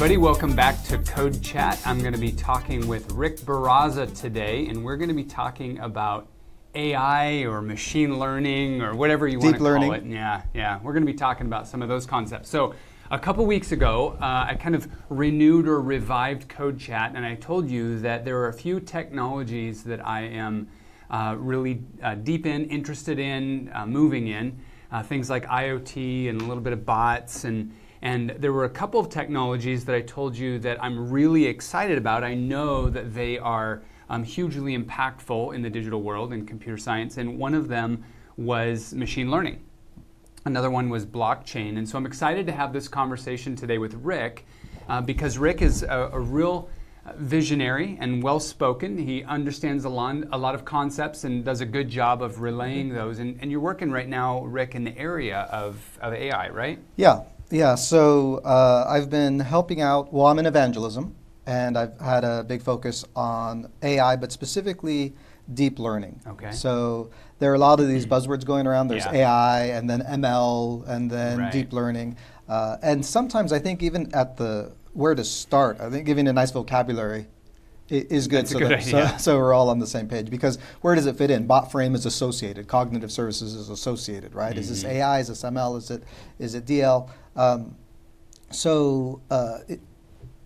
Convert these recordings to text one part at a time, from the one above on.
everybody. Welcome back to Code Chat. I'm going to be talking with Rick Barraza today, and we're going to be talking about AI or machine learning or whatever you want to learning. call it. Yeah, yeah. We're going to be talking about some of those concepts. So, a couple weeks ago, uh, I kind of renewed or revived Code Chat, and I told you that there are a few technologies that I am uh, really uh, deep in, interested in, uh, moving in. Uh, things like IoT and a little bit of bots and and there were a couple of technologies that I told you that I'm really excited about. I know that they are um, hugely impactful in the digital world in computer science, and one of them was machine learning. Another one was blockchain. And so I'm excited to have this conversation today with Rick uh, because Rick is a, a real visionary and well spoken. He understands a lot, a lot of concepts and does a good job of relaying those. And, and you're working right now, Rick, in the area of, of AI, right? Yeah, yeah. So uh, I've been helping out. Well, I'm in evangelism, and I've had a big focus on AI, but specifically deep learning. Okay. So there are a lot of these buzzwords going around. There's Yeah. AI, and then ML, and then Right. deep learning. Uh, and sometimes I think even at the where to start, I think giving a nice vocabulary is good. So, good that- so- idea. so we're all on the same page. Because where does it fit in? Bot frame is associated. Cognitive services is associated, right? Is this Mhm. AI? Is this ML? Is it is it DL? Um, so uh, it,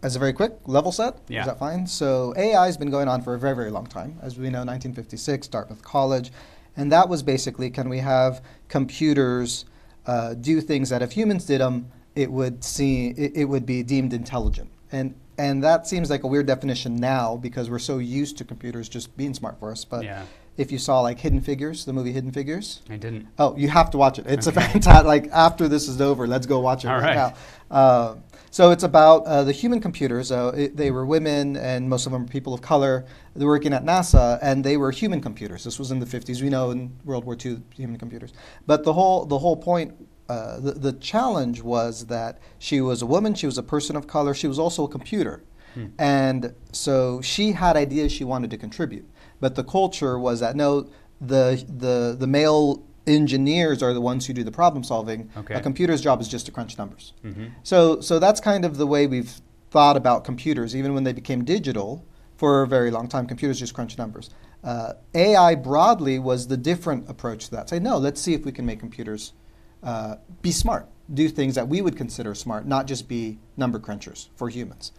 as a very quick level set, Yeah. is that fine? So AI has been going on for a very very long time. As we know, 1956, Dartmouth College, and that was basically can we have computers uh, do things that if humans did them, it would see it, it would be deemed intelligent. And and that seems like a weird definition now because we're so used to computers just being smart for us. But Yeah. If you saw like Hidden Figures, the movie Hidden Figures, I didn't. Oh, you have to watch it. It's Okay. a fantastic. Like after this is over, let's go watch it All right, right. now. Uh, so it's about uh, the human computers. Uh, it, they were women, and most of them were people of color. They were working at NASA, and they were human computers. This was in the 50s. We know in World War II, human computers. But the whole the whole point. Uh, the, the challenge was that she was a woman, she was a person of color, she was also a computer. Hmm. And so she had ideas she wanted to contribute. But the culture was that no, the, the, the male engineers are the ones who do the problem solving. Okay. A computer's job is just to crunch numbers. Mhm. So, so that's kind of the way we've thought about computers, even when they became digital. For a very long time, computers just crunch numbers. Uh, AI broadly was the different approach to that. Say, no, let's see if we can make computers uh, be smart, do things that we would consider smart, not just be number crunchers for humans.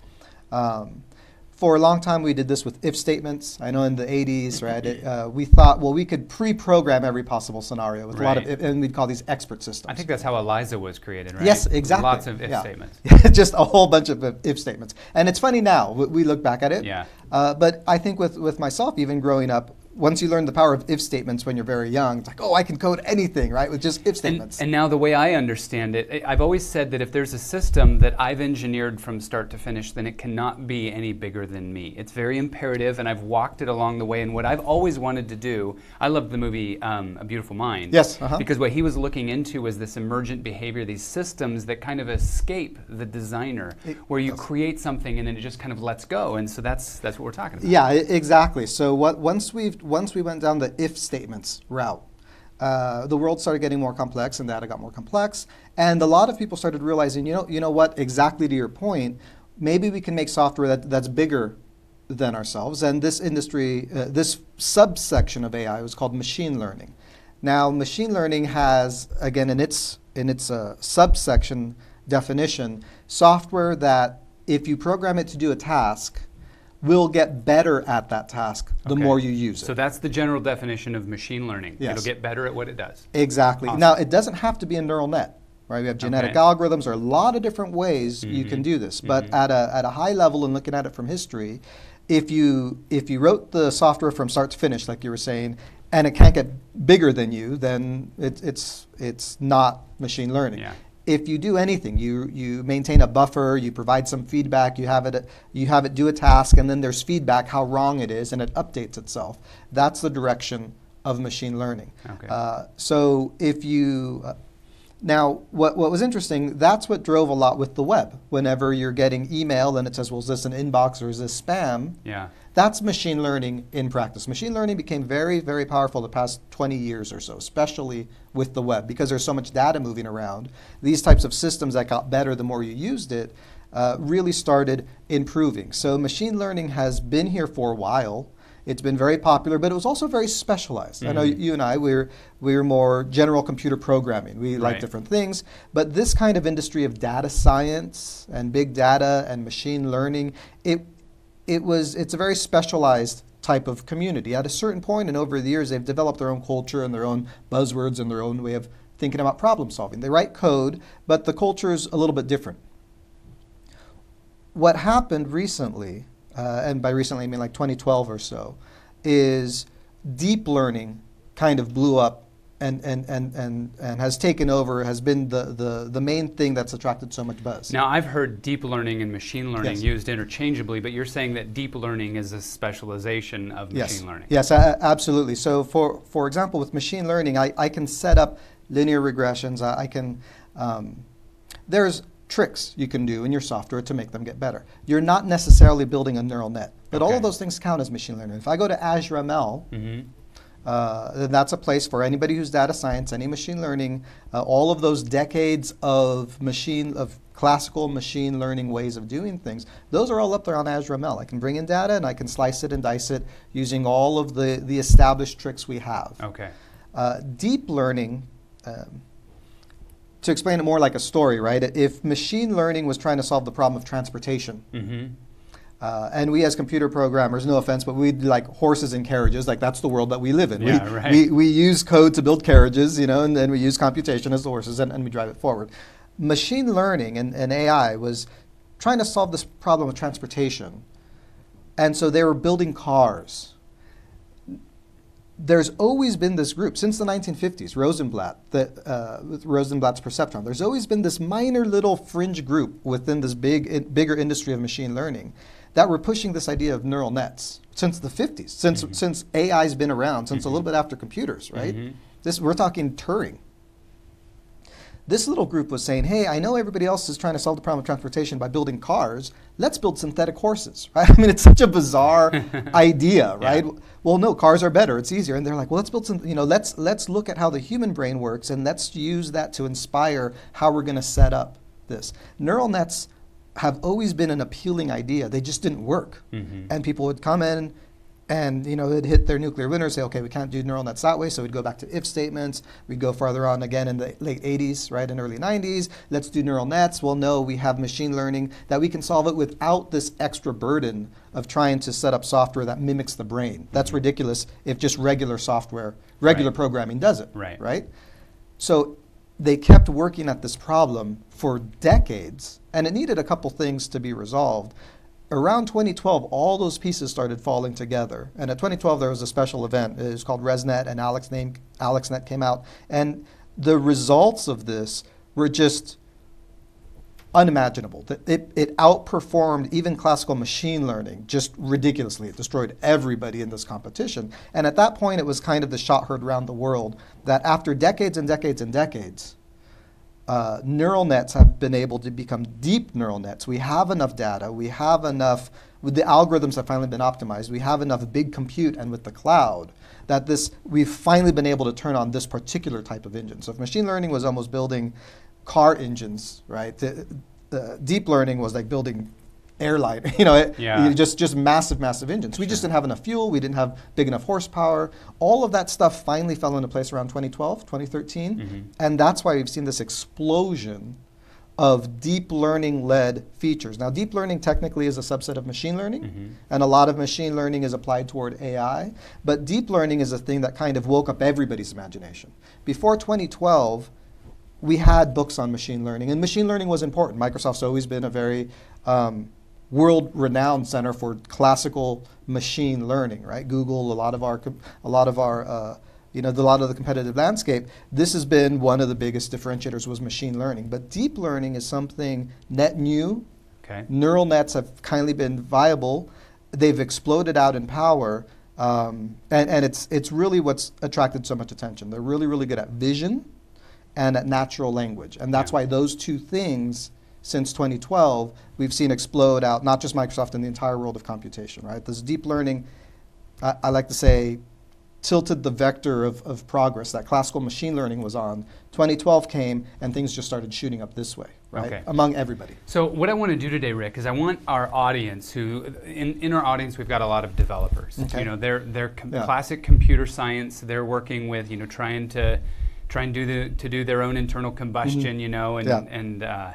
Um, for a long time, we did this with if statements. I know in the 80s, right, it, uh, we thought, well, we could pre-program every possible scenario with a lot of, if, and we'd call these expert systems. I think that's how Eliza was created, right? Yes, exactly. Lots of if Yeah. statements. just a whole bunch of if- statements. And it's funny now, we- we look back at it. Yeah. Uh, but I think with, with myself, even growing up, once you learn the power of if statements when you're very young, it's like, oh, I can code anything, right, with just if And, statements. and now the way I understand it, I've always said that if there's a system that I've engineered from start to finish, then it cannot be any bigger than me. It's very imperative, and I've walked it along the way. And what I've always wanted to do, I love the movie um, A Beautiful Mind. Yes, uh-huh. Because what he was looking into was this emergent behavior, these systems that kind of escape the designer, It where you does. create something and then it just kind of lets go. And so that's that's what we're talking about. Yeah, exactly. So what, once we once we went down the if statements route, uh, the world started getting more complex, and data got more complex, and a lot of people started realizing, you know, you know what? Exactly to your point, maybe we can make software that, that's bigger than ourselves. And this industry, uh, this subsection of AI was called machine learning. Now, machine learning has, again, in its in its uh, subsection definition, software that if you program it to do a task, will get better at that task the Okay. more you use it. So that's the general definition of machine learning. Yes. It'll get better at what it does. Exactly. Awesome. Now, it doesn't have to be a neural net, right? We have genetic Okay. algorithms. There are a lot of different ways you can Mhm. do this. But Mhm. at, a, at a high level and looking at it from history, if you, if you wrote the software from start to finish, like you were saying, and it can't get bigger than you, then it, it's, it's not machine learning. Yeah. If you do anything, you, you maintain a buffer, you provide some feedback, you have, it, you have it do a task, and then there's feedback how wrong it is, and it updates itself. That's the direction of machine learning. Okay. Uh, so if you uh, now what, what was interesting that's what drove a lot with the web whenever you're getting email and it says well is this an inbox or is this spam Yeah. That's machine learning in practice machine learning became very very powerful the past 20 years or so especially with the web because there's so much data moving around these types of systems that got better the more you used it uh, really started improving. So machine learning has been here for a while. It's been very popular, but it was also very specialized. Mm-hmm. I know mm-hmm. you and I, we're, we're more general computer programming. We right. like different things. But this kind of industry of data science and big data and machine learning, it, it was, it's a very specialized type of community. At a certain point, and over the years, they've developed their own culture and their own buzzwords and their own way of thinking about problem solving. They write code, but the culture is a little bit different. What happened recently uh, and by recently I mean like 2012 or so, is deep learning kind of blew up and, and, and, and, and has taken over, has been the, the, the main thing that's attracted so much buzz. Now, I've heard deep learning and machine learning yes. used interchangeably, but you're saying that deep learning is a specialization of yes. machine learning. Yes, uh, absolutely. So, for, for example, with machine learning, I, I can set up linear regressions. I, I can, um, there's tricks you can do in your software to make them get better. You're not necessarily building a neural net, but okay. all of those things count as machine learning. If I go to Azure ML, mm-hmm. Uh, that's a place for anybody who's data science, any machine learning, uh, all of those decades of machine of classical machine learning ways of doing things. Those are all up there on Azure ML. I can bring in data and I can slice it and dice it using all of the the established tricks we have. Okay. Uh, deep learning. Um, to explain it more like a story, right? If machine learning was trying to solve the problem of transportation, mm-hmm. Uh, and we as computer programmers, no offense, but we like horses and carriages, like that's the world that we live in. Yeah, we, right. we, we use code to build carriages, you know, and then we use computation as the horses and, and we drive it forward. Machine learning and, and AI was trying to solve this problem of transportation. And so they were building cars there's always been this group since the 1950s, Rosenblatt, the, uh, Rosenblatt's perceptron. There's always been this minor little fringe group within this big, bigger industry of machine learning that were pushing this idea of neural nets since the 50s, since mm-hmm. since AI's been around, since mm-hmm. a little bit after computers, right? Mm-hmm. This we're talking Turing. This little group was saying, hey, I know everybody else is trying to solve the problem of transportation by building cars. Let's build synthetic horses, right? I mean, it's such a bizarre idea, right? Yeah. Well, no, cars are better. It's easier. And they're like, well, let's build some, you know, let's, let's look at how the human brain works and let's use that to inspire how we're going to set up this. Neural nets have always been an appealing idea. They just didn't work. Mm-hmm. And people would come in and you know they'd hit their nuclear winter say okay we can't do neural nets that way so we'd go back to if statements we'd go farther on again in the late 80s right and early 90s let's do neural nets well no we have machine learning that we can solve it without this extra burden of trying to set up software that mimics the brain that's mm-hmm. ridiculous if just regular software regular right. programming does it right right so they kept working at this problem for decades and it needed a couple things to be resolved around 2012, all those pieces started falling together. And at 2012, there was a special event. It was called ResNet, and AlexNet, AlexNet came out. And the results of this were just unimaginable. It, it outperformed even classical machine learning just ridiculously. It destroyed everybody in this competition. And at that point, it was kind of the shot heard around the world that after decades and decades and decades, uh, neural nets have been able to become deep neural nets. We have enough data. We have enough, the algorithms have finally been optimized. We have enough big compute and with the cloud that this, we've finally been able to turn on this particular type of engine. So if machine learning was almost building car engines, right? The, the deep learning was like building airline. You know, it, yeah. just just massive, massive engines. We just didn't have enough fuel. We didn't have big enough horsepower. All of that stuff finally fell into place around 2012, 2013, mm-hmm. and that's why we've seen this explosion of deep learning led features. Now, deep learning technically is a subset of machine learning, mm-hmm. and a lot of machine learning is applied toward AI. But deep learning is a thing that kind of woke up everybody's imagination. Before 2012, we had books on machine learning, and machine learning was important. Microsoft's always been a very um, world-renowned center for classical machine learning, right? Google, a lot of our, a lot of our, uh, you know, a lot of the competitive landscape. This has been one of the biggest differentiators was machine learning. But deep learning is something net new. Okay. Neural nets have kindly been viable. They've exploded out in power. Um, and, and it's, it's really what's attracted so much attention. They're really, really good at vision and at natural language. And that's yeah. why those two things since 2012, we've seen explode out, not just Microsoft, in the entire world of computation, right? This deep learning, I, I like to say, tilted the vector of, of progress that classical machine learning was on. 2012 came, and things just started shooting up this way. right? Okay. Among everybody. So what I want to do today, Rick, is I want our audience, who in, in our audience we've got a lot of developers. Okay. You know, they're they're com- Yeah. classic computer science. They're working with you know trying to try and do the to do their own internal combustion. You know, and Mm-hmm. Yeah. and uh,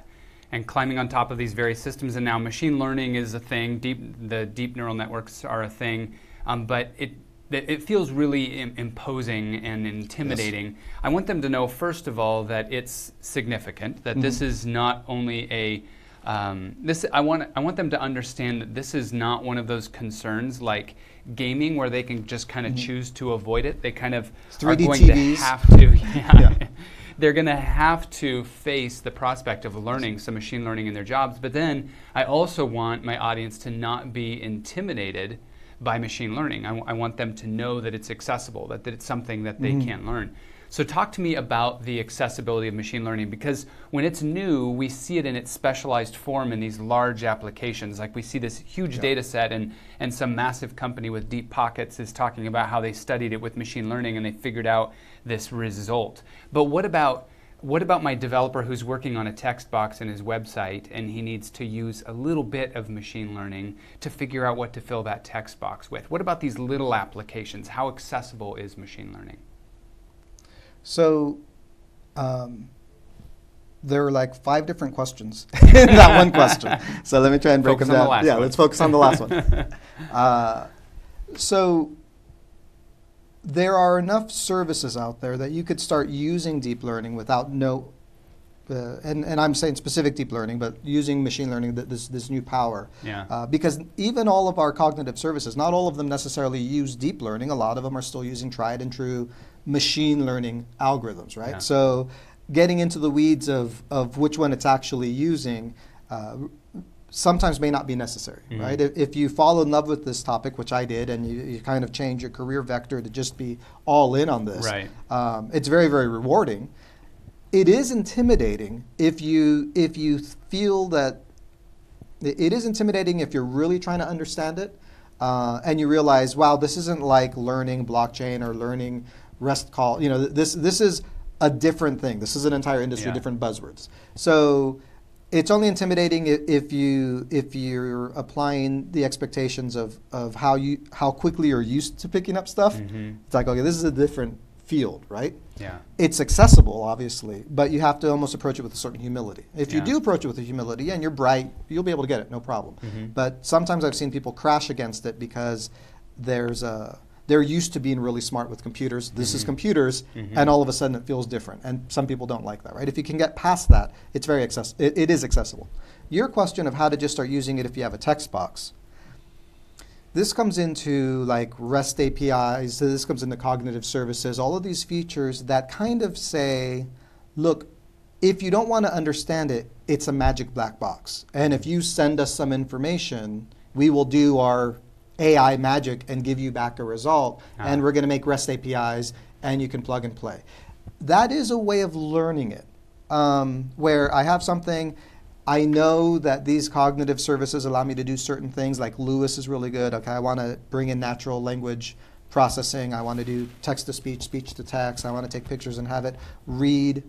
and climbing on top of these various systems. And now machine learning is a thing. Deep the deep neural networks are a thing. Um, but it it feels really Im- imposing and intimidating. I want them to know, first of all, that it's significant. That this is not only a um, this. I want I want them to understand that this is not one of those concerns like gaming where they can just kind of choose to avoid it. They kind of are 3D going TVs. to have to. Yeah. Yeah. They're going to have to face the prospect of learning some machine learning in their jobs. But then I also want my audience to not be intimidated by machine learning. I, w- I want them to know that it's accessible, that, that it's something that they can learn. So, talk to me about the accessibility of machine learning because when it's new, we see it in its specialized form in these large applications. Like we see this huge data set, and, and some massive company with deep pockets is talking about how they studied it with machine learning and they figured out this result. But what about what about my developer who's working on a text box in his website and he needs to use a little bit of machine learning to figure out what to fill that text box with? What about these little applications? How accessible is machine learning? So um, there are like five different questions in that one question. So let me try and break Focus them on the down. last yeah, one. let's focus on the last one. Uh, so there are enough services out there that you could start using deep learning without no, uh, and, and I'm saying specific deep learning, but using machine learning, th- this, this new power. Yeah. Uh, because even all of our cognitive services, not all of them necessarily use deep learning. A lot of them are still using tried and true machine learning algorithms, right? Yeah. So getting into the weeds of, of which one it's actually using uh, sometimes may not be necessary, Mhm. right? If, if you fall in love with this topic, which I did, and you, you kind of change your career vector to just be all in on this, Right. um, it's very, very rewarding. It is intimidating if you if you feel that it it is intimidating if you're really trying to understand it, uh, and you realize, wow, this isn't like learning blockchain or learning REST call. You know, this this is a different thing. This is an entire industry, Yeah. different buzzwords. So it's only intimidating if you if you're applying the expectations of, of how you how quickly you're used to picking up stuff. Mhm. It's like okay, this is a different field, right? Yeah. It's accessible, obviously, but you have to almost approach it with a certain humility. If you do approach it with a humility and you're bright, you'll be able to get it, no problem. Mhm. But sometimes I've seen people crash against it because there's a they're used to being really smart with computers. This is Mhm. computers, Mhm. and all of a sudden it feels different. And some people don't like that, right? If you can get past that, it's very access- it, it is accessible. Your question of how to just start using it if you have a text box. This comes into like REST APIs, so this comes into cognitive services, all of these features that kind of say, look, if you don't want to understand it, it's a magic black box. And if you send us some information, we will do our AI magic and give you back a result. Ah. And we're going to make REST APIs and you can plug and play. That is a way of learning it, um, where I have something. I know that these cognitive services allow me to do certain things, like LUIS is really good. Okay, I want to bring in natural language processing. I want to do text to speech, speech to text. I want to take pictures and have it read,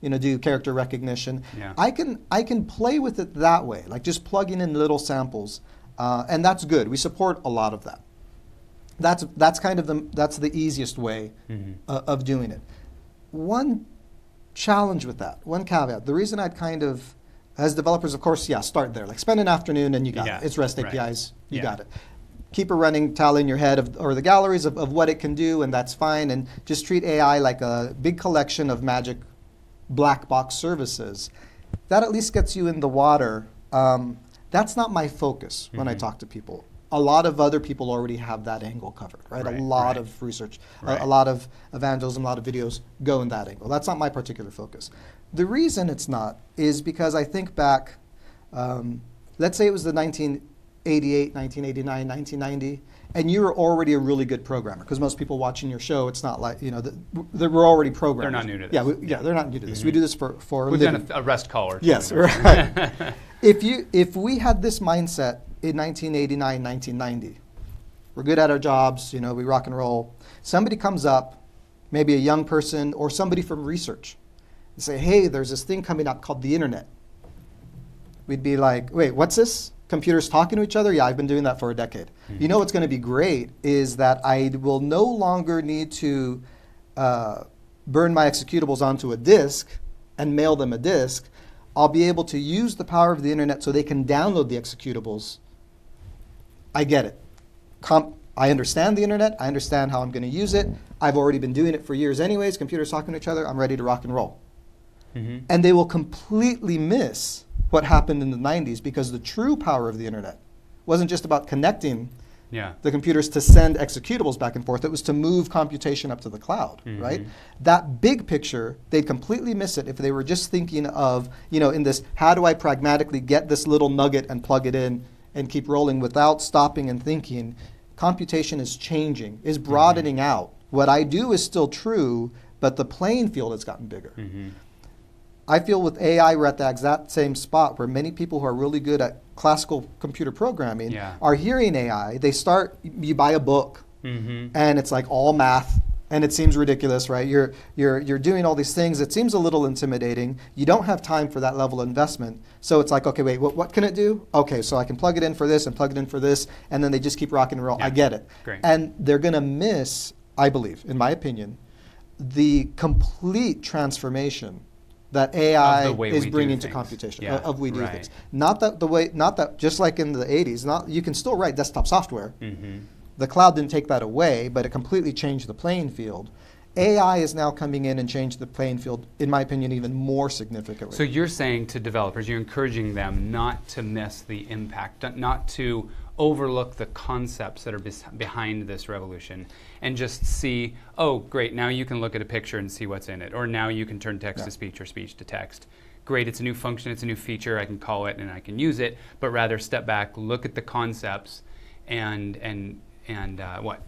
you know, do character recognition. Yeah. I can I can play with it that way, like just plugging in little samples, uh, and that's good. We support a lot of that. That's that's kind of the that's the easiest way Mhm. uh, of doing it. One challenge with that, one caveat. The reason I'd kind of, as developers, of course, yeah, start there. Like spend an afternoon and you got Yeah, it. It's REST right. APIs, you Yeah. got it. Keep a running tally in your head of, or the galleries of, of what it can do, and that's fine. And just treat AI like a big collection of magic black box services. That at least gets you in the water. Um, that's not my focus when I Mhm. talk to people. A lot of other people already have that angle covered, right? Right, a lot right. of research, a- a, lot of evangelism, a lot of videos go in that angle. That's not my particular focus. The reason it's not is because I think back, um, let's say it was the 1988, 1989, 1990, and you're already a really good programmer. Because most people watching your show, it's not like, you know, the, we're already programmers. They're not new to Yeah, this. we, yeah, they're not new to this. We Mhm. do this for, for We've living. done a, a rest call or two. Yes, right. if you if we had this mindset in 1989, 1990, we're good at our jobs, you know, we rock and roll. Somebody comes up, maybe a young person or somebody from research, and say, "Hey, there's this thing coming out called the internet. we'd be like, wait, what's this? Computers talking to each other? Yeah, I've been doing that for a decade. Mhm. You know what's going to be great is that I will no longer need to uh, burn my executables onto a disk and mail them a disk. I'll be able to use the power of the internet so they can download the executables. I get it. Com- I understand the internet. I understand how I'm going to use it. I've already been doing it for years, anyways. Computers talking to each other. I'm ready to rock and roll. hmm And they will completely miss what happened in the 90s because the true power of the internet wasn't just about connecting Yeah. the computers to send executables back and forth. It was to move computation up to the cloud, Mhm. right? That big picture, they'd completely miss it if they were just thinking of, you know, in this, how do I pragmatically get this little nugget and plug it in and keep rolling without stopping and thinking. Computation is changing, is broadening out. What I do is still true, but the playing field has gotten bigger. hmm I feel with AI, we're at the exact same spot where many people who are really good at classical computer programming Yeah. are hearing AI. They start, you buy a book, hmm and it's like all math, and it seems ridiculous, right? You're, you're, you're doing all these things. It seems a little intimidating. You don't have time for that level of investment. So it's like, okay, wait, what, what can it do? Okay, so I can plug it in for this and plug it in for this, and then they just keep rocking and roll. I get it. Great. And they're going to miss, I believe, in my opinion, the complete transformation that AI Of is bringing to computation Yeah, of we do right. things. Not that the way, not that just like in the 80s. Not you can still write desktop software. hmm The cloud didn't take that away, but it completely changed the playing field. AI is now coming in and changed the playing field, in my opinion, even more significantly. So you're saying to developers, you're encouraging them not to miss the impact, not to overlook the concepts that are behind this revolution, and just see, oh, great, now you can look at a picture and see what's in it, or now you can turn text Yeah. to speech or speech to text. Great, it's a new function, it's a new feature, I can call it and I can use it, but rather step back, look at the concepts, and and and uh, what?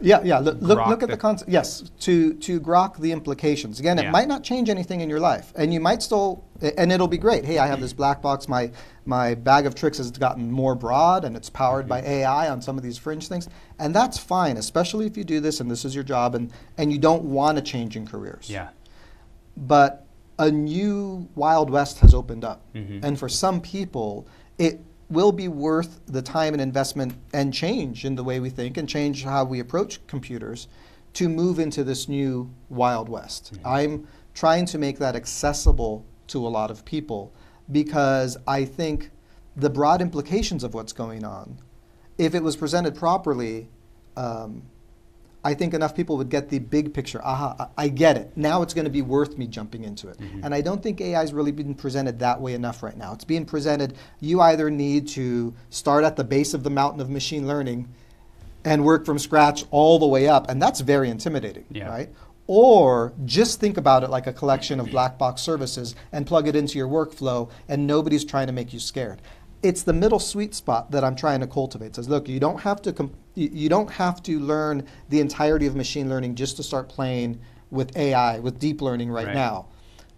yeah, yeah. Look, look, look at the- the concept. Yes, to to grok the implications. Again, Yeah. it might not change anything in your life, and you might still, and it'll be great. Hey, I have this black box. My my bag of tricks has gotten more broad, and it's powered by Mm-hmm. AI on some of these fringe things, and that's fine, especially if you do this and this is your job, and and you don't want to change in careers. Yeah. but a new Wild West has opened up. Mhm. And for some people, it will be worth the time and investment and change in the way we think and change how we approach computers to move into this new Wild West. Mhm. I'm trying to make that accessible to a lot of people because I think the broad implications of what's going on, if it was presented properly, um, I think enough people would get the big picture. Aha, I get it. Now it's going to be worth me jumping into it. Mhm. And I don't think AI is really being presented that way enough right now. It's being presented, you either need to start at the base of the mountain of machine learning and work from scratch all the way up, and that's very intimidating, Yeah. right? Or just think about it like a collection of black box services and plug it into your workflow, and nobody's trying to make you scared. It's the middle sweet spot that I'm trying to cultivate. It says, look, you don't have to com- you you don't have to learn the entirety of machine learning just to start playing with AI, with deep learning right, Right. now.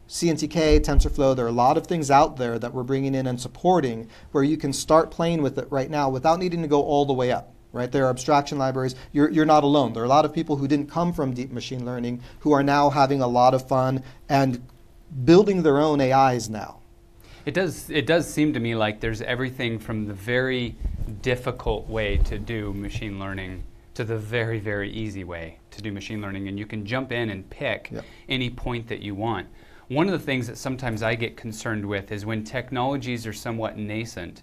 CNTK, TensorFlow, there are a lot of things out there that we're bringing in and supporting where you can start playing with it right now without needing to go all the way up. Right, there are abstraction libraries. You're, you're not alone. There are a lot of people who didn't come from deep machine learning who are now having a lot of fun and building their own AIs now. It does. It does seem to me like there's everything from the very difficult way to do machine learning to the very, very easy way to do machine learning, and you can jump in and pick Yep. any point that you want. One of the things that sometimes I get concerned with is when technologies are somewhat nascent,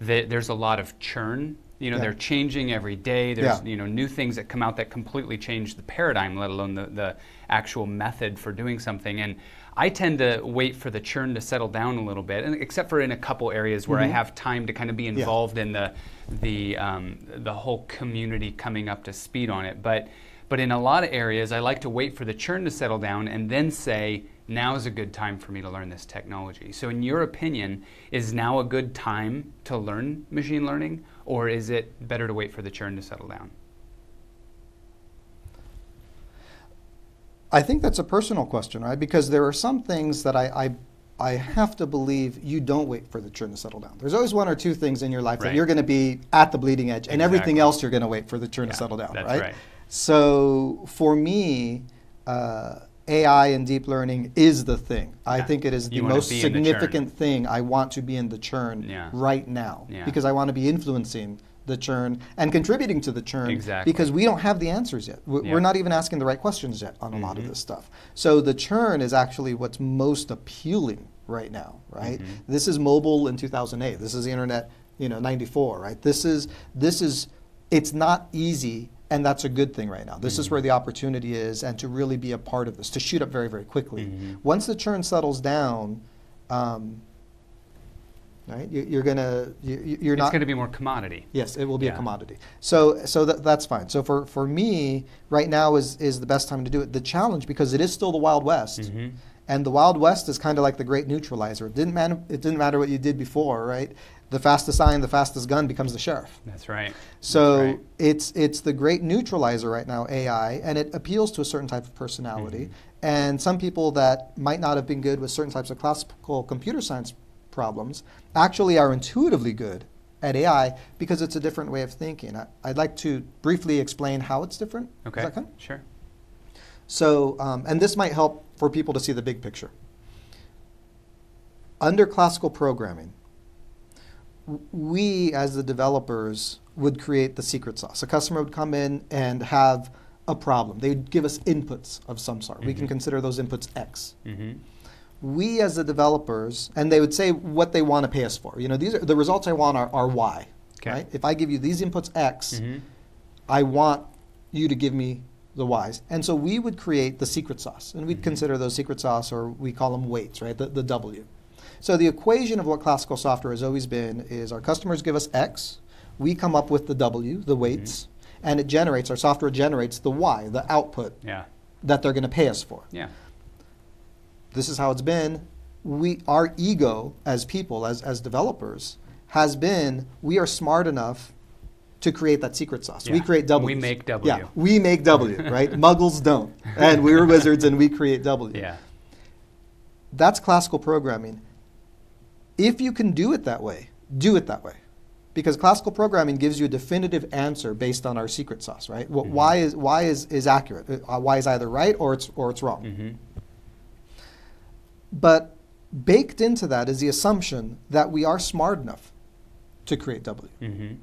that there's a lot of churn. You know, Yeah. they're changing every day. There's Yeah. you know new things that come out that completely change the paradigm, let alone the, the actual method for doing something. And I tend to wait for the churn to settle down a little bit, and except for in a couple areas where I have time to kind of be involved in the the um, the whole community coming up to speed on it. But but in a lot of areas, I like to wait for the churn to settle down and then say, now is a good time for me to learn this technology. So, in your opinion, is now a good time to learn machine learning, or is it better to wait for the churn to settle down? I think that's a personal question, right? Because there are some things that I, I, I have to believe you don't wait for the churn to settle down. There's always one or two things in your life Right. that you're going to be at the bleeding edge, and everything else you're going to wait for the churn Yeah, to settle down, right? right. So for me, uh, AI and deep learning is the thing. I think it is the most in the significant thing I want to be in the churn Yeah. right now Yeah. because I want to be influencing the churn and contributing to the churn Exactly. because we don't have the answers yet. We- Yeah. We're not even asking the right questions yet on a lot of Mhm. this stuff. So the churn is actually what's most appealing right now, right? Mhm. This is mobile in 2008. This is the internet, you know, 94, right? This is this is it's not easy and that's a good thing right now. This is Mhm. where the opportunity is and to really be a part of this, to shoot up very very quickly. Mhm. Once the churn settles down, um, right? You, you're gonna you, you're it's going to be more commodity. Yes, it will be Yeah. a commodity. So, so that, that's fine. So for, for me, right now is, is the best time to do it. The challenge, because it is still the Wild West, Mhm. and the Wild West is kind of like the great neutralizer. It didn't, man, it didn't matter what you did before, right? The fastest sign, the fastest gun becomes the sheriff. That's right. So That's right. it's it's the great neutralizer right now, AI, and it appeals to a certain type of personality. Mhm. And some people that might not have been good with certain types of classical computer science problems actually are intuitively good at AI because it's a different way of thinking. I, I'd like to briefly explain how it's different. Is Okay. Sure. So, um, and this might help for people to see the big picture. Under classical programming, we as the developers would create the secret sauce. A customer would come in and have a problem. They'd give us inputs of some sort. We can Mhm. consider those inputs X. hmm We as the developers, and they would say what they want to pay us for. You know, these are the results I want are, are Y. Okay. Right? If I give you these inputs X, hmm I want you to give me the Y's. And so we would create the secret sauce, and we'd Mhm. consider those secret sauce, or we call them weights, right? The, the W. So the equation of what classical software has always been is our customers give us X, we come up with the W, the weights, and it generates, our software generates the Y, the output Yeah. that they're going to pay us for. Yeah. This is how it's been. We, our ego as people, as, as developers, has been we are smart enough to create that secret sauce. We create W. We make W. Yeah, we make W, right? Muggles don't. And we're wizards and we create W. Yeah. That's classical programming. If you can do it that way, do it that way. Because classical programming gives you a definitive answer based on our secret sauce, right? Mhm. Why is why is, is accurate? Uh, Why is either right or it's or it's wrong. hmm But baked into that is the assumption that we are smart enough to create W. hmm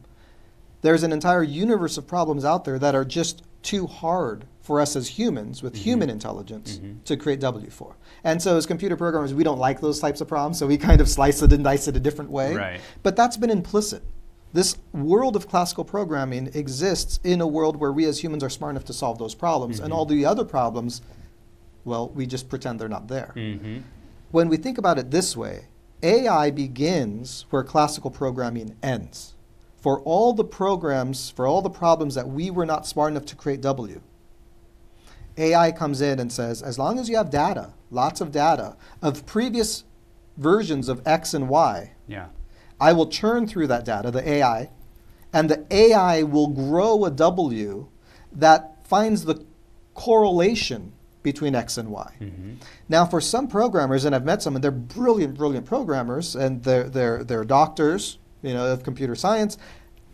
There's an entire universe of problems out there that are just too hard for us as humans with Mhm. human intelligence Mhm. to create W for. And so as computer programmers, we don't like those types of problems, so we kind of slice it and dice it a different way. Right. But that's been implicit. This world of classical programming exists in a world where we as humans are smart enough to solve those problems, and Mhm. all the other problems, well, we just pretend they're not there. When we think about it this way, AI begins where classical programming ends. For all the programs, for all the problems that we were not smart enough to create W, AI comes in and says, as long as you have data, lots of data, of previous versions of X and Y, Yeah. I will churn through that data, the AI, and the AI will grow a W that finds the correlation between X and Y. hmm Now, for some programmers, and I've met some, and they're brilliant, brilliant programmers, and they're, they're, they're doctors, you know, of computer science.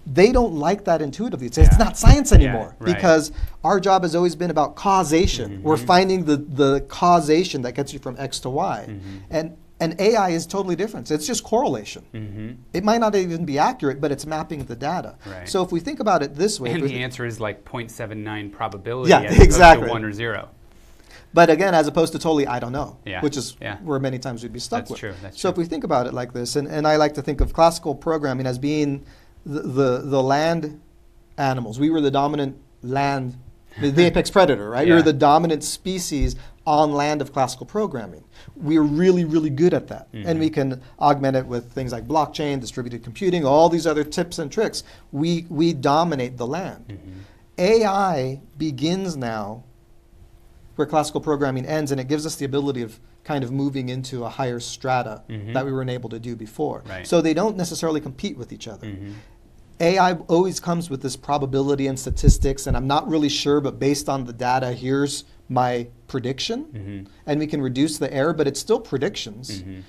They don't like that intuitively. It's, it's not science Yeah, anymore right. because our job has always been about causation. We're Mhm. finding the, the causation that gets you from X to Y. Mhm. And, and AI is totally different. It's just correlation. hmm It might not even be accurate, but it's mapping the data. Right. So if we think about it this way, And the answer is like 0.79 probability Yeah, as opposed exactly. to one or zero. But again, as opposed to totally, I don't know, Yeah, which is yeah. where many times we'd be stuck That's with. true, that's so if we think about it like this, and, and I like to think of classical programming as being the, the, the land animals. We were the dominant land, the, the apex predator, right? We Yeah. were the dominant species on land of classical programming. We're really, really good at that. And we can augment it with things like blockchain, distributed computing, all these other tips and tricks. We, we dominate the land. hmm AI begins now where classical programming ends, and it gives us the ability of kind of moving into a higher strata Mhm. that we weren't able to do before. Right. So they don't necessarily compete with each other. hmm AI always comes with this probability and statistics, and I'm not really sure, but based on the data, here's my prediction, hmm and we can reduce the error, but it's still predictions. hmm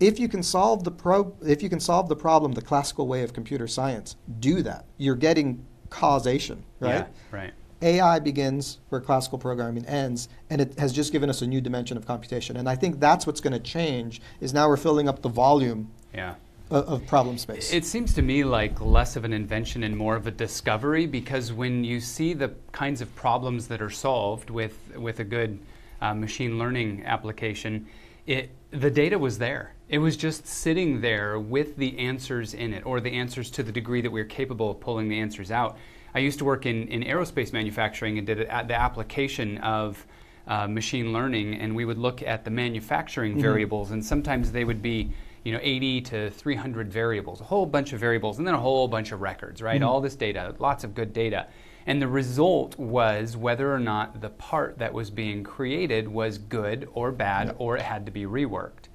If you can solve the pro- if you can solve the problem the classical way of computer science, do that. You're getting causation, right? Yeah, right. AI begins where classical programming ends, and it has just given us a new dimension of computation. And I think that's what's going to change. Is now we're filling up the volume Yeah. of, of problem space. It seems to me like less of an invention and more of a discovery because when you see the kinds of problems that are solved with, with a good uh, machine learning application, it, the data was there. It was just sitting there with the answers in it, or the answers to the degree that we are capable of pulling the answers out. I used to work in, in aerospace manufacturing and did it at the application of uh, machine learning, and we would look at the manufacturing variables, and sometimes they would be you know 80 to 300 variables, a whole bunch of variables, and then a whole bunch of records, right? All this data, lots of good data. And the result was whether or not the part that was being created was good or bad, or it had to be reworked.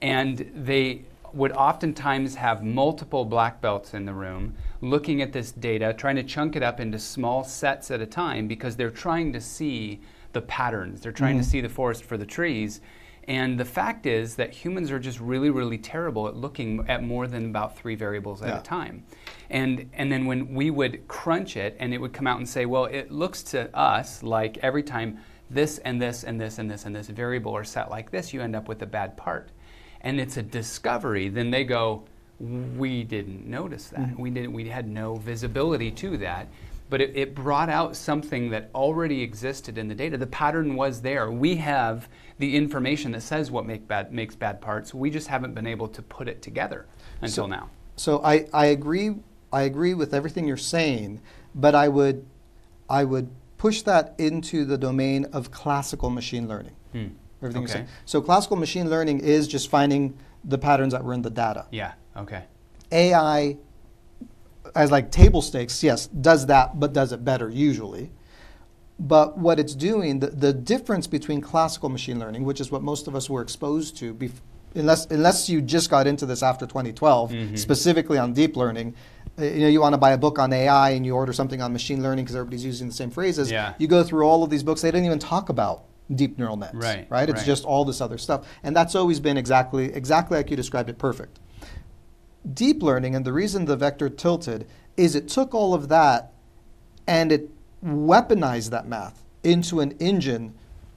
And they would oftentimes have multiple black belts in the room looking at this data, trying to chunk it up into small sets at a time because they're trying to see the patterns. They're trying to mm-hmm. see the forest for the trees. And the fact is that humans are just really, really terrible at looking at more than about three variables at Yeah. a time. And, and then when we would crunch it and it would come out and say, well, it looks to us like every time this and this and this and this and this variable are set like this, you end up with a bad part. And it's a discovery, then they go, we didn't notice that. We didn't we had no visibility to that. But it, it brought out something that already existed in the data. The pattern was there. We have the information that says what make bad, makes bad parts. We just haven't been able to put it together until So- now. So I, I agree I agree with everything you're saying, but I would I would push that into the domain of classical machine learning. Hmm. Everything you're Okay. saying. So classical machine learning is just finding the patterns that were in the data. Yeah. Okay. AI as like table stakes, yes, does that, but does it better usually. But what it's doing, the, the difference between classical machine learning, which is what most of us were exposed to, bef- unless unless you just got into this after 2012, Mhm. specifically on deep learning, uh, you know, you want to buy a book on AI and you order something on machine learning because everybody's using the same phrases. Yeah. You go through all of these books; they didn't even talk about deep neural nets. Right, Right. It's right. just all this other stuff, and that's always been exactly exactly like you described it. Perfect deep learning, and the reason the vector tilted is it took all of that and it weaponized that math into an engine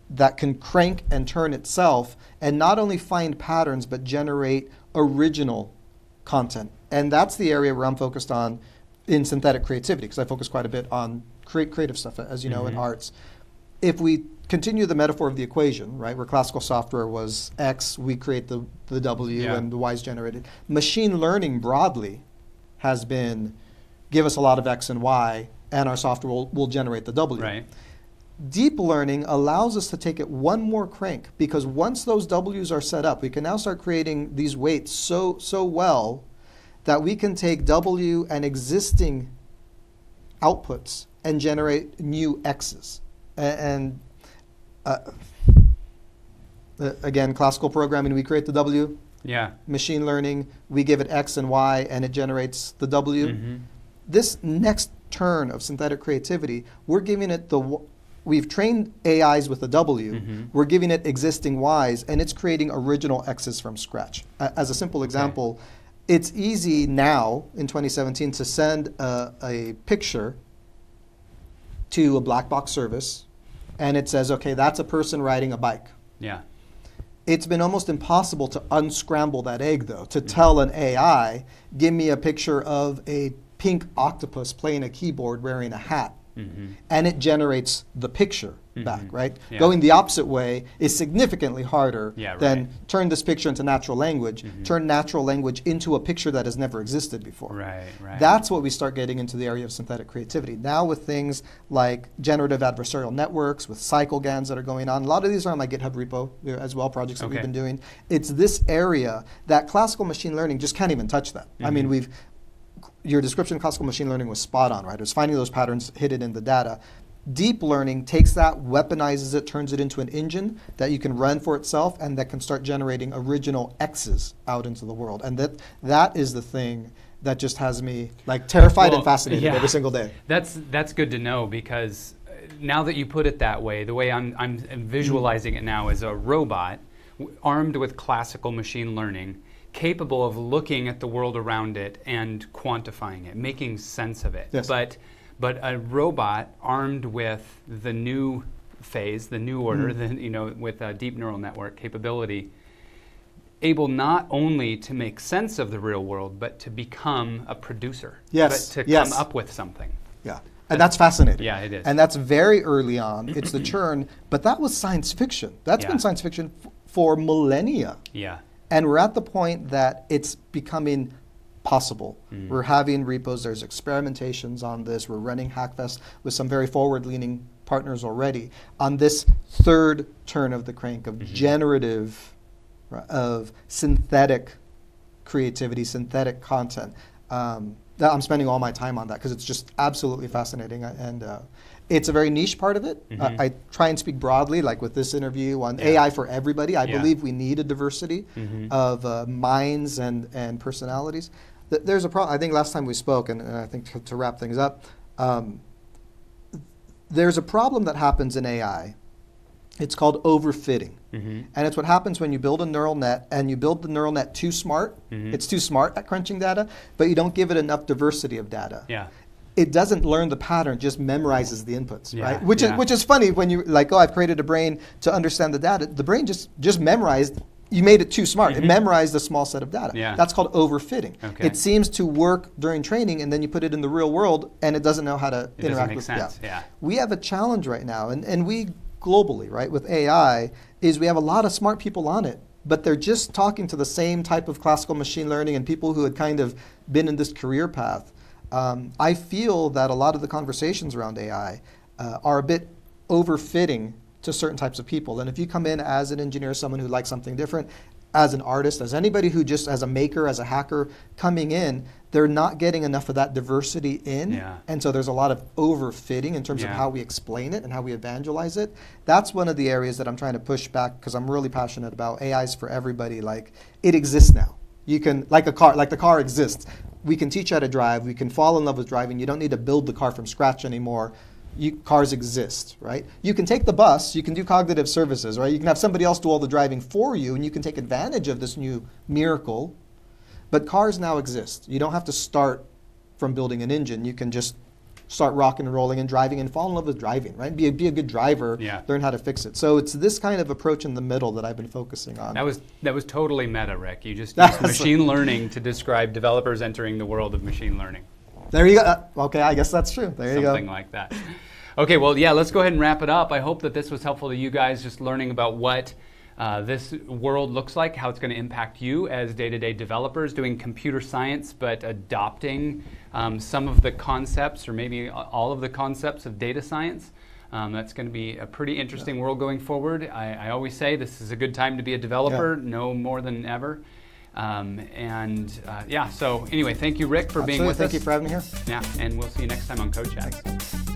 that can crank and turn itself and not only find patterns but generate original content. And that's the area where I'm focused on in synthetic creativity because I focus quite a bit on create creative stuff, as you know, in Mhm. arts. If we continue the metaphor of the equation, right, where classical software was X, we create the, the W Yeah. and the Y is generated. Machine learning broadly has been give us a lot of X and Y, and our software will, will generate the W. Right. Deep learning allows us to take it one more crank because once those W's are set up, we can now start creating these weights so so well that we can take W and existing outputs and generate new X's. And uh, uh, again, classical programming, we create the W. Yeah. Machine learning, we give it X and Y, and it generates the W Mhm. this next turn of synthetic creativity, we're giving it the w- we've trained AIs with a W, Mhm. we're giving it existing Ys, and it's creating original X's from scratch. As a simple example, it's easy now in 2017 to send a, a picture to a black box service, and it says, okay, that's a person riding a bike. Yeah. It's been almost impossible to unscramble that egg, though, to tell an AI, give me a picture of a pink octopus playing a keyboard wearing a hat. Mhm. And it generates the picture back, Mhm. right? Yeah. Going the opposite way is significantly harder Yeah, than turn this picture into natural language, Mhm. turn natural language into a picture that has never existed before. Right. Right. That's what we start getting into the area of synthetic creativity. Now with things like generative adversarial networks, with cycle GANs that are going on. A lot of these are on my GitHub repo uh, as well, projects that we've been doing. It's this area that classical machine learning just can't even touch that. I mean, Mhm. we've your description of classical machine learning was spot on, right? It was finding those patterns hidden in the data. Deep learning takes that, weaponizes it, turns it into an engine that you can run for itself and that can start generating original X's out into the world. And that that is the thing that just has me like terrified Well, and fascinated yeah. every single day. That's that's good to know because uh, now that you put it that way, the way I'm I'm visualizing it now is a robot armed with classical machine learning, capable of looking at the world around it and quantifying it, making sense of it. Yes. But but a robot armed with the new phase, the new order, Mm. the, you know, with a deep neural network capability, able not only to make sense of the real world, but to become a producer. Yes, But to yes. come up with something. Yeah. And that's fascinating. Yeah, it is. And that's very early on. It's the churn, but that was science fiction. That's Yeah. been science fiction f- for millennia. Yeah. And we're at the point that it's becoming possible. Mm. We're having repos, there's experimentations on this. We're running Hackfest with some very forward leaning partners already on this third turn of the crank of Mm-hmm. generative, of synthetic creativity, synthetic content. Um, that I'm spending all my time on that because it's just absolutely fascinating. uh, And uh, it's a very niche part of it. Mhm. I, I try and speak broadly, like with this interview on Yeah. AI for everybody. I Yeah. believe we need a diversity Mhm. of uh, minds and, and personalities. Th- There's a problem. I think last time we spoke, and, and I think to, to wrap things up, um, there's a problem that happens in AI. It's called overfitting. hmm And it's what happens when you build a neural net and you build the neural net too smart. Mhm. It's too smart at crunching data, but you don't give it enough diversity of data. Yeah. It doesn't learn the pattern, just memorizes the inputs, Yeah, right? Which yeah. is which is funny when you like, oh, I've created a brain to understand the data. The brain just just memorized. You made it too smart. It Mhm. memorized a small set of data. Yeah. That's called overfitting. Okay. It seems to work during training, and then you put it in the real world, and it doesn't know how to It interact with. sense. Yeah. We have a challenge right now, and, and we globally, right, with AI, is we have a lot of smart people on it, but they're just talking to the same type of classical machine learning and people who had kind of been in this career path. Um, I feel that a lot of the conversations around AI uh, are a bit overfitting to certain types of people. And if you come in as an engineer, someone who likes something different, as an artist, as anybody who just as a maker, as a hacker coming in, they're not getting enough of that diversity in. Yeah. And so there's a lot of overfitting in terms of how we explain it and how we evangelize it. That's one of the areas that I'm trying to push back because I'm really passionate about AIs for everybody. Like it exists now. You can like a car, like the car exists. We can teach how to drive. We can fall in love with driving. You don't need to build the car from scratch anymore. You, cars exist, right? You can take the bus. You can do cognitive services, right? You can have somebody else do all the driving for you, and you can take advantage of this new miracle. But cars now exist. You don't have to start from building an engine. You can just start rocking and rolling and driving and fall in love with driving, right? Be a, be a good driver, Yeah. learn how to fix it. So it's this kind of approach in the middle that I've been focusing on. That was that was totally meta, Rick. You just used machine learning to describe developers entering the world of machine learning. There you go. Uh, okay, I guess that's true. There you go. something like that. Okay, well, yeah, let's go ahead and wrap it up. I hope that this was helpful to you guys, just learning about what uh, this world looks like, how it's going to impact you as day to day developers doing computer science, but adopting um, some of the concepts or maybe all of the concepts of data science. Um, that's going to be a pretty interesting world going forward. I, I always say this is a good time to be a developer, no more than ever. Um, and uh, yeah, so anyway, thank you, Rick, for being with Thank us. Thank you for having me here. Yeah, and we'll see you next time on CodeChat.